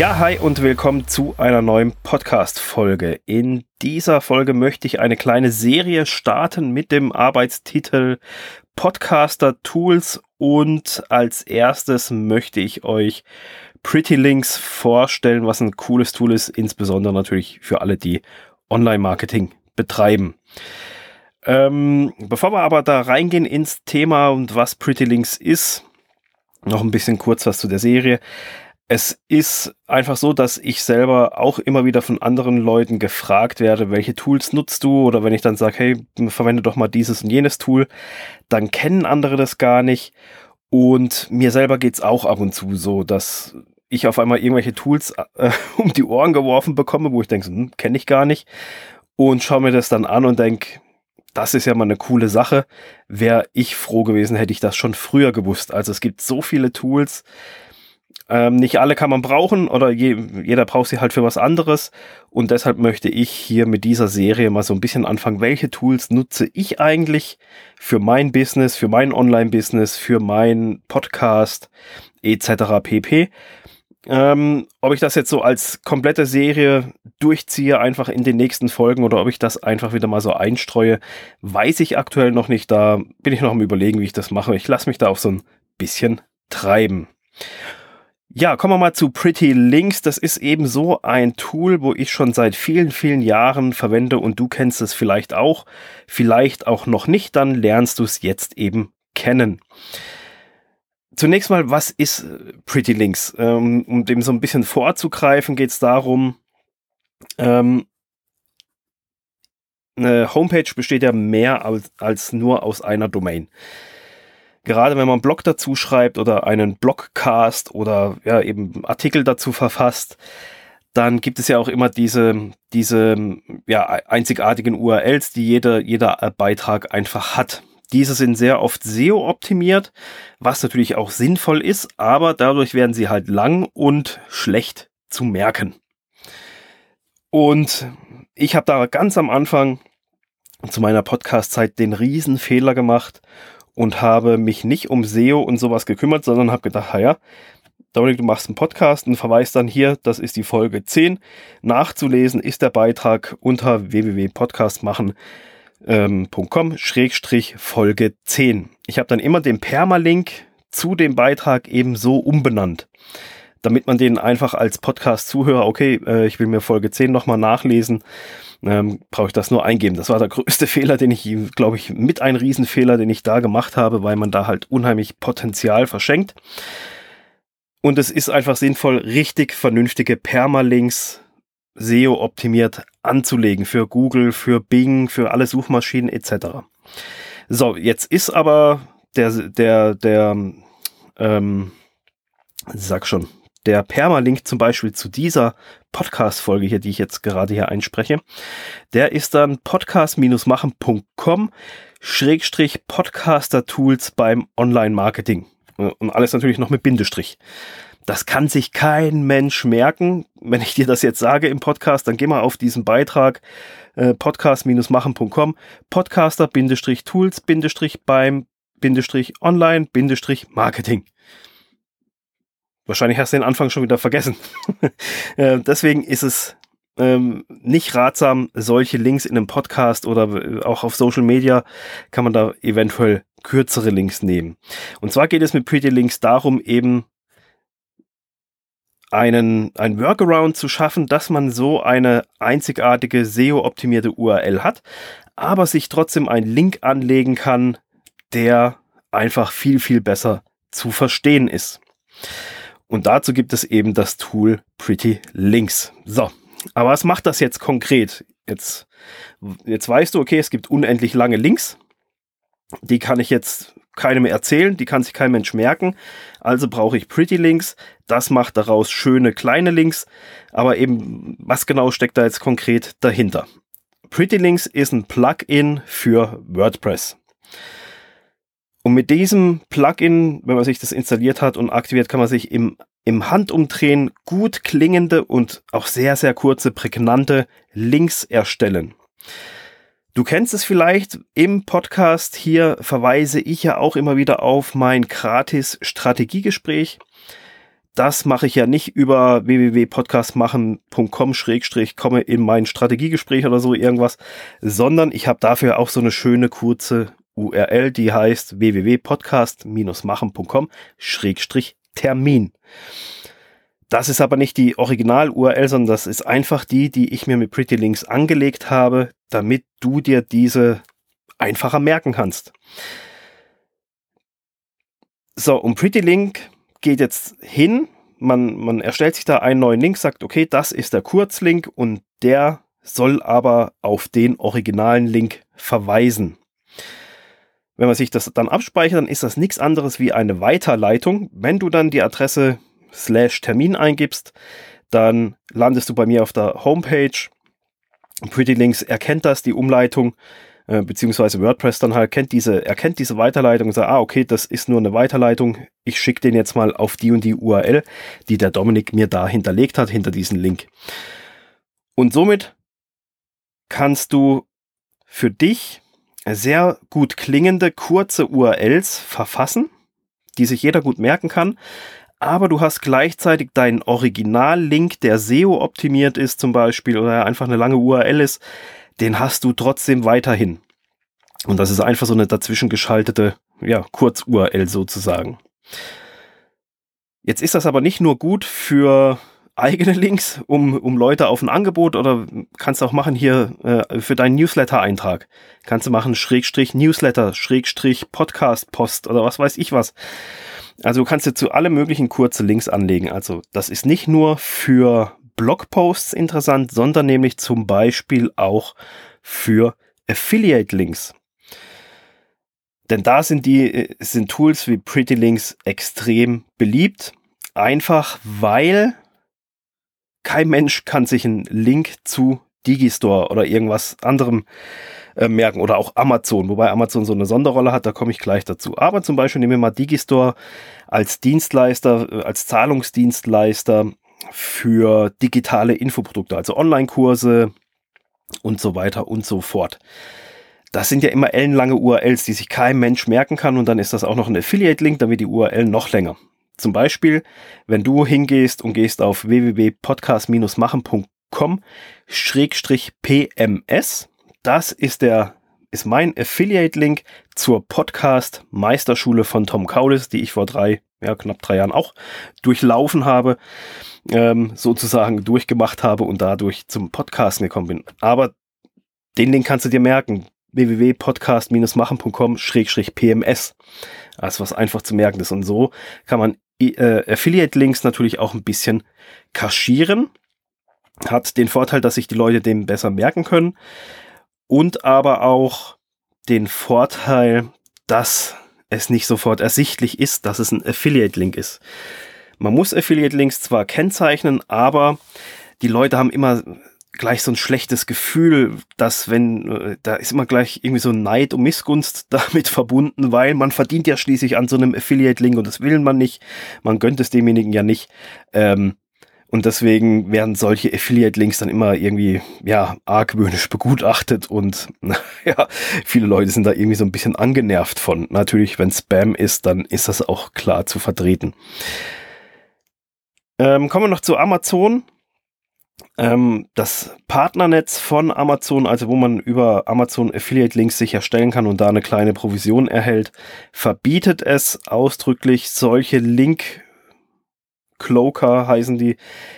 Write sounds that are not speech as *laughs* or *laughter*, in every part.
Ja, hi und willkommen zu einer neuen Podcast-Folge. In dieser Folge möchte ich eine kleine Serie starten mit dem Arbeitstitel Podcaster Tools und als erstes möchte ich euch Pretty Links vorstellen, was ein cooles Tool ist, insbesondere natürlich für alle, die Online-Marketing betreiben. Ähm, bevor wir aber da reingehen ins Thema und was Pretty Links ist, noch ein bisschen kurz was zu der Serie. Es ist einfach so, dass ich selber auch immer wieder von anderen Leuten gefragt werde, welche Tools nutzt du? Oder wenn ich dann sage, hey, verwende doch mal dieses und jenes Tool, dann kennen andere das gar nicht. Und mir selber geht's auch ab und zu so, dass ich auf einmal irgendwelche Tools äh, *laughs* um die Ohren geworfen bekomme, wo ich denke, hm, kenne ich gar nicht. Und schaue mir das dann an und denke, das ist ja mal eine coole Sache. Wäre ich froh gewesen, hätte ich das schon früher gewusst. Also es gibt so viele Tools, ähm, nicht alle kann man brauchen oder je, jeder braucht sie halt für was anderes. Und deshalb möchte ich hier mit dieser Serie mal so ein bisschen anfangen, welche Tools nutze ich eigentlich für mein Business, für mein Online-Business, für mein Podcast etc. pp. Ähm, ob ich das jetzt so als komplette Serie durchziehe, einfach in den nächsten Folgen oder ob ich das einfach wieder mal so einstreue, weiß ich aktuell noch nicht. Da bin ich noch am Überlegen, wie ich das mache. Ich lasse mich da auch so ein bisschen treiben. Ja, kommen wir mal zu Pretty Links. Das ist eben so ein Tool, wo ich schon seit vielen, vielen Jahren verwende und du kennst es vielleicht auch, vielleicht auch noch nicht, dann lernst du es jetzt eben kennen. Zunächst mal, was ist äh, Pretty Links? Ähm, um dem so ein bisschen vorzugreifen, geht es darum, ähm, eine Homepage besteht ja mehr als, als nur aus einer Domain gerade wenn man einen Blog dazu schreibt oder einen Blogcast oder ja eben Artikel dazu verfasst, dann gibt es ja auch immer diese, diese ja, einzigartigen URLs, die jeder, jeder Beitrag einfach hat. Diese sind sehr oft SEO optimiert, was natürlich auch sinnvoll ist, aber dadurch werden sie halt lang und schlecht zu merken. Und ich habe da ganz am Anfang zu meiner Podcast-Zeit den Riesenfehler gemacht und habe mich nicht um SEO und sowas gekümmert, sondern habe gedacht, ja, Dominik, du machst einen Podcast und verweist dann hier, das ist die Folge 10. Nachzulesen ist der Beitrag unter www.podcastmachen.com Schrägstrich Folge 10. Ich habe dann immer den Permalink zu dem Beitrag eben so umbenannt damit man den einfach als Podcast-Zuhörer, okay, äh, ich will mir Folge 10 nochmal nachlesen, ähm, brauche ich das nur eingeben. Das war der größte *laughs* Fehler, den ich, glaube ich, mit ein Riesenfehler, den ich da gemacht habe, weil man da halt unheimlich Potenzial verschenkt. Und es ist einfach sinnvoll, richtig vernünftige Permalinks SEO optimiert anzulegen für Google, für Bing, für alle Suchmaschinen etc. So, jetzt ist aber der, der, der, ähm, sag schon, der Permalink zum Beispiel zu dieser Podcast-Folge hier, die ich jetzt gerade hier einspreche, der ist dann podcast-machen.com Schrägstrich Podcaster-Tools beim Online-Marketing. Und alles natürlich noch mit Bindestrich. Das kann sich kein Mensch merken. Wenn ich dir das jetzt sage im Podcast, dann geh mal auf diesen Beitrag äh, podcast-machen.com Podcaster-Tools beim Online-Marketing. Wahrscheinlich hast du den Anfang schon wieder vergessen. *laughs* Äh, deswegen ist es ähm, nicht ratsam, solche Links in einem Podcast oder äh, auch auf Social Media kann man da eventuell kürzere Links nehmen. Und zwar geht es mit Pretty Links darum, eben einen, ein Workaround zu schaffen, dass man so eine einzigartige SEO-optimierte URL hat, aber sich trotzdem einen Link anlegen kann, der einfach viel, viel besser zu verstehen ist. Und dazu gibt es eben das Tool Pretty Links. So, aber was macht das jetzt konkret? Jetzt, jetzt weißt du, okay, es gibt unendlich lange Links. Die kann ich jetzt keinem erzählen, die kann sich kein Mensch merken. Also brauche ich Pretty Links. Das macht daraus schöne kleine Links. Aber eben, was genau steckt da jetzt konkret dahinter? Pretty Links ist ein Plugin für WordPress. Und mit diesem Plugin, wenn man sich das installiert hat und aktiviert, kann man sich im, im Handumdrehen gut klingende und auch sehr, sehr kurze, prägnante Links erstellen. Du kennst es vielleicht, im Podcast hier verweise ich ja auch immer wieder auf mein gratis Strategiegespräch. das mache ich ja nicht über www.podcastmachen.com schrägstrich komme in mein Strategiegespräch oder so irgendwas, sondern ich habe dafür auch so eine schöne kurze URL, die heißt www.podcast-machen.com schrägstrich Termin. Das ist aber nicht die Original-URL, sondern das ist einfach die, die ich mir mit Pretty Links angelegt habe, damit du dir diese einfacher merken kannst. So, und Pretty Link geht jetzt hin, man, man erstellt sich da einen neuen Link, sagt, okay, das ist der Kurzlink und der soll aber auf den originalen Link verweisen. Wenn man sich das dann abspeichert, dann ist das nichts anderes wie eine Weiterleitung. Wenn du dann die Adresse slash Termin eingibst, dann landest du bei mir auf der Homepage. Pretty Links erkennt das, die Umleitung, äh, beziehungsweise WordPress dann halt kennt diese, erkennt diese Weiterleitung und sagt, ah, okay, das ist nur eine Weiterleitung. Ich schicke den jetzt mal auf die und die URL, die der Dominik mir da hinterlegt hat, hinter diesen Link. Und somit kannst du für dich sehr gut klingende, kurze URLs verfassen, die sich jeder gut merken kann. Aber du hast gleichzeitig deinen Original-Link, der SEO optimiert ist zum Beispiel oder einfach eine lange URL ist, den hast du trotzdem weiterhin. Und das ist einfach so eine dazwischen geschaltete, ja, Kurz-URL sozusagen. Jetzt ist das aber nicht nur gut für eigene Links, um, um Leute auf ein Angebot oder kannst du auch machen hier äh, für deinen Newsletter-Eintrag. Kannst du machen Schrägstrich Newsletter, Schrägstrich Podcast, Post oder was weiß ich was. Also du kannst dir zu alle möglichen kurze Links anlegen. Also das ist nicht nur für Blogposts interessant, sondern nämlich zum Beispiel auch für Affiliate-Links. Denn da sind die äh, sind Tools wie Pretty Links extrem beliebt. Einfach weil kein Mensch kann sich einen Link zu Digistore oder irgendwas anderem äh, merken oder auch Amazon, wobei Amazon so eine Sonderrolle hat, da komme ich gleich dazu. Aber zum Beispiel nehmen wir mal Digistore als Dienstleister, äh, als Zahlungsdienstleister für digitale Infoprodukte, also Online-Kurse und so weiter und so fort. Das sind ja immer ellenlange URLs, die sich kein Mensch merken kann und dann ist das auch noch ein Affiliate-Link, dann wird die URL noch länger. Zum Beispiel, wenn du hingehst und gehst auf www.podcast-machen.com schrägstrich PMS, das ist der ist mein Affiliate-Link zur Podcast-Meisterschule von Tom Kaulis, die ich vor drei, ja, knapp drei Jahren auch durchlaufen habe ähm, sozusagen durchgemacht habe und dadurch zum Podcasten gekommen bin. Aber den Link kannst du dir merken www.podcast-machen.com-pms. Also was einfach zu merken ist. Und so kann man äh, Affiliate-Links natürlich auch ein bisschen kaschieren. Hat den Vorteil, dass sich die Leute dem besser merken können. Und aber auch den Vorteil, dass es nicht sofort ersichtlich ist, dass es ein Affiliate-Link ist. Man muss Affiliate-Links zwar kennzeichnen, aber die Leute haben immer gleich so ein schlechtes Gefühl, dass wenn, äh, da ist immer gleich irgendwie so Neid und Missgunst *laughs* damit verbunden, weil man verdient ja schließlich an so einem Affiliate-Link und das will man nicht. Man gönnt es demjenigen ja nicht. Ähm, und deswegen werden solche Affiliate-Links dann immer irgendwie, ja, argwöhnisch begutachtet und, *laughs* ja, viele Leute sind da irgendwie so ein bisschen angenervt von. Natürlich, wenn Spam ist, dann ist das auch klar zu vertreten. Ähm, kommen wir noch zu Amazon. Ähm, das Partnernetz von Amazon, also wo man über Amazon Affiliate Links sich erstellen kann und da eine kleine Provision erhält, verbietet es ausdrücklich solche Link Cloaker heißen die,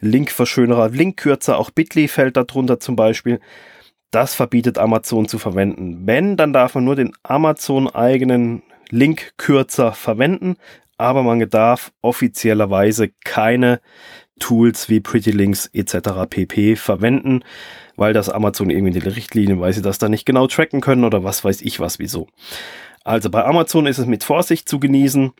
Linkverschönerer, Linkkürzer, auch Bitly fällt darunter zum Beispiel. Das verbietet Amazon zu verwenden. Wenn, dann darf man nur den Amazon eigenen Linkkürzer verwenden aber man darf offiziellerweise keine Tools wie Pretty Links etc. pp. verwenden, weil das Amazon irgendwie in die Richtlinien, weil sie das da nicht genau tracken können oder was weiß ich was wieso. Also bei Amazon ist es mit Vorsicht zu genießen.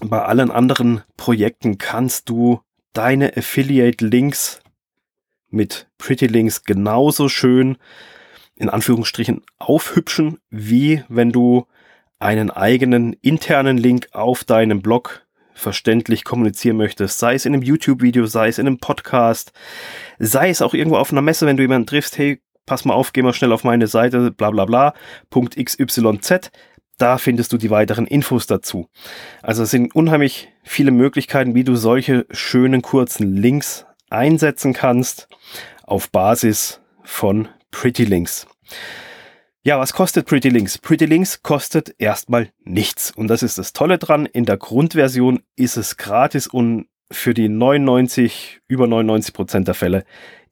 Bei allen anderen Projekten kannst du deine Affiliate Links mit Pretty Links genauso schön in Anführungsstrichen aufhübschen, wie wenn du einen eigenen internen Link auf deinem Blog verständlich kommunizieren möchtest, sei es in einem YouTube-Video, sei es in einem Podcast, sei es auch irgendwo auf einer Messe, wenn du jemanden triffst, hey, pass mal auf, geh mal schnell auf meine Seite, bla bla bla, Punkt XYZ, Da findest du die weiteren Infos dazu. Also es sind unheimlich viele Möglichkeiten, wie du solche schönen kurzen Links einsetzen kannst auf Basis von Pretty Links. Ja, was kostet Pretty Links? Pretty Links kostet erstmal nichts. Und das ist das Tolle dran. In der Grundversion ist es gratis und für die 99, über 99 Prozent der Fälle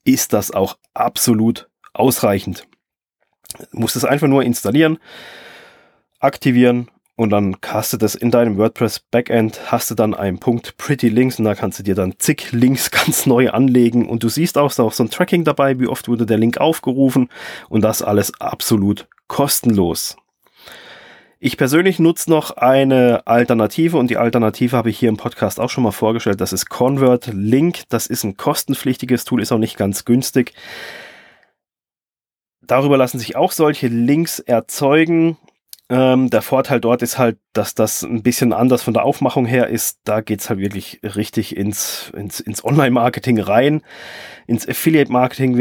ist das auch absolut ausreichend. Du musst es einfach nur installieren, aktivieren und dann hast du das in deinem WordPress Backend, hast du dann einen Punkt Pretty Links und da kannst du dir dann zig Links *laughs* ganz neu anlegen und du siehst auch, auch so ein Tracking dabei, wie oft wurde der Link aufgerufen und das alles absolut kostenlos. Ich persönlich nutze noch eine Alternative und die Alternative habe ich hier im Podcast auch schon mal vorgestellt. Das ist Convert Link. Das ist ein kostenpflichtiges Tool, ist auch nicht ganz günstig. Darüber lassen sich auch solche Links erzeugen. Ähm, der Vorteil dort ist halt, dass das ein bisschen anders von der Aufmachung her ist. Da geht's halt wirklich richtig ins, ins, ins Online-Marketing rein. Ins Affiliate-Marketing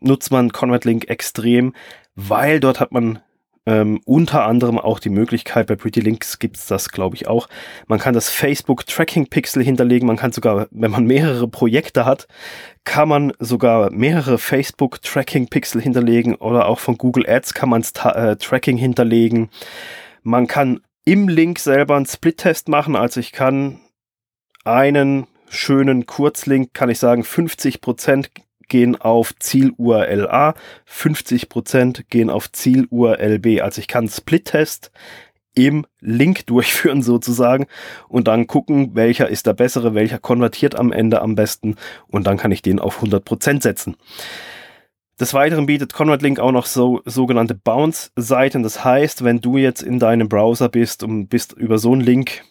nutzt man Link extrem, weil dort hat man ähm, unter anderem auch die Möglichkeit, bei Pretty Links gibt's das, glaube ich, auch. Man kann das Facebook Tracking Pixel hinterlegen. Man kann sogar, wenn man mehrere Projekte hat, kann man sogar mehrere Facebook Tracking Pixel hinterlegen oder auch von Google Ads kann man äh, Tracking hinterlegen. Man kann im Link selber einen Split-Test machen. Also ich kann einen schönen Kurzlink, kann ich sagen, 50 Prozent gehen auf Ziel-URL A, 50% gehen auf Ziel-URL B. Also ich kann Split-Test im Link *laughs* durchführen sozusagen und dann gucken, welcher ist der bessere, welcher konvertiert am Ende am besten und dann kann ich den auf 100% setzen. Des Weiteren bietet ConvertLink auch noch so sogenannte Bounce-Seiten. Das heißt, wenn du jetzt in deinem Browser bist und bist über so einen Link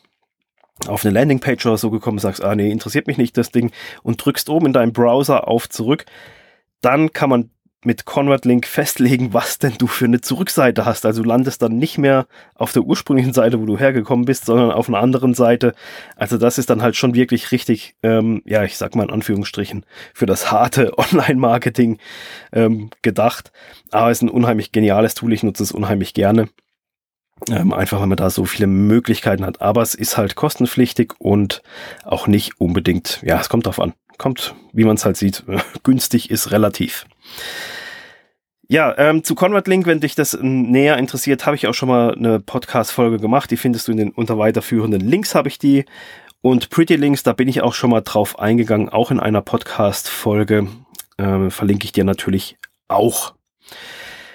auf eine Landingpage oder so gekommen, sagst, ah nee, interessiert mich nicht das Ding und drückst oben in deinem Browser auf zurück, dann kann man mit ConvertLink festlegen, *laughs* was denn du für eine Zurückseite hast. Also du landest dann nicht mehr auf der ursprünglichen Seite, wo du hergekommen bist, sondern auf einer anderen Seite. Also das ist dann halt schon wirklich richtig, ähm, ja, ich sag mal in Anführungsstrichen, für das harte *laughs* Online-Marketing ähm, gedacht. Aber es ist ein unheimlich geniales Tool, ich nutze es unheimlich gerne. Ähm, einfach, weil man da so viele Möglichkeiten hat. Aber es ist halt kostenpflichtig und auch nicht unbedingt, ja, es kommt drauf an. Kommt, wie man es halt sieht, *laughs* günstig ist relativ. Ja, ähm, zu ConvertLink, wenn dich das näher interessiert, habe ich auch schon mal eine Podcast-Folge gemacht. Die findest du in den unter weiterführenden Links, habe ich die. Und Pretty Links, da bin ich auch schon mal drauf eingegangen, auch in einer Podcast-Folge. Ähm, verlinke ich dir natürlich auch.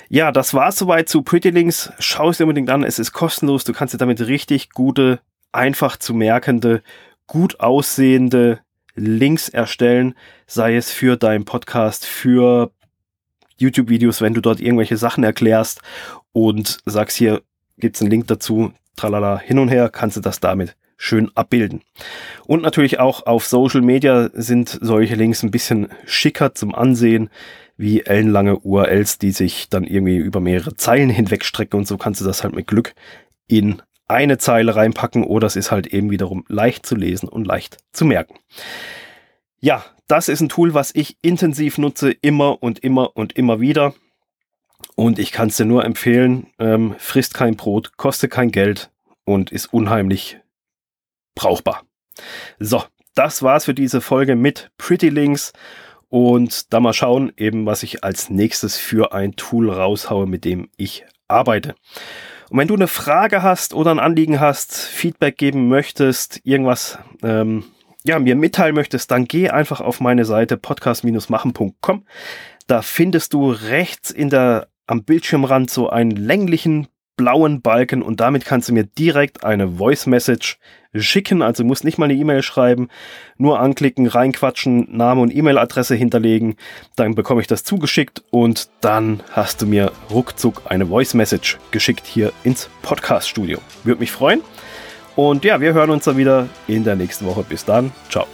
Ja, das war's soweit zu Pretty Links. Schau es dir unbedingt an. Es ist kostenlos. Du kannst dir damit richtig gute, einfach zu merkende, gut aussehende Links erstellen, sei es für deinen Podcast, für YouTube-Videos, wenn du dort irgendwelche Sachen erklärst und sagst hier gibt's einen Link dazu, tralala, hin und her, kannst du das damit schön abbilden. Und natürlich auch auf Social Media sind solche Links ein bisschen schicker zum Ansehen wie ellenlange URLs, die sich dann irgendwie über mehrere Zeilen hinwegstrecken und so kannst du das halt mit Glück in eine Zeile reinpacken oder es ist halt eben wiederum leicht zu lesen und leicht zu merken. Ja, das ist ein Tool, was ich intensiv nutze, immer und immer und immer wieder. Und ich kann es dir nur empfehlen, ähm, frisst kein Brot, kostet kein Geld und ist unheimlich brauchbar. So, das war's für diese Folge mit Pretty Links und da mal schauen, eben was ich als nächstes für ein Tool raushaue, mit dem ich arbeite. Und wenn du eine Frage hast oder ein Anliegen hast, Feedback geben möchtest, irgendwas ähm, ja, mir mitteilen möchtest, dann geh einfach auf meine Seite podcast-machen.com. Da findest du rechts in der am Bildschirmrand so einen länglichen blauen Balken und damit kannst du mir direkt eine Voice Message schicken. Also musst nicht mal eine E-Mail schreiben, nur anklicken, reinquatschen, Name und E-Mail-Adresse hinterlegen. Dann bekomme ich das zugeschickt und dann hast du mir ruckzuck eine Voice Message geschickt hier ins Podcast-Studio. Würde mich freuen. Und ja, wir hören uns dann wieder in der nächsten Woche. Bis dann. Ciao.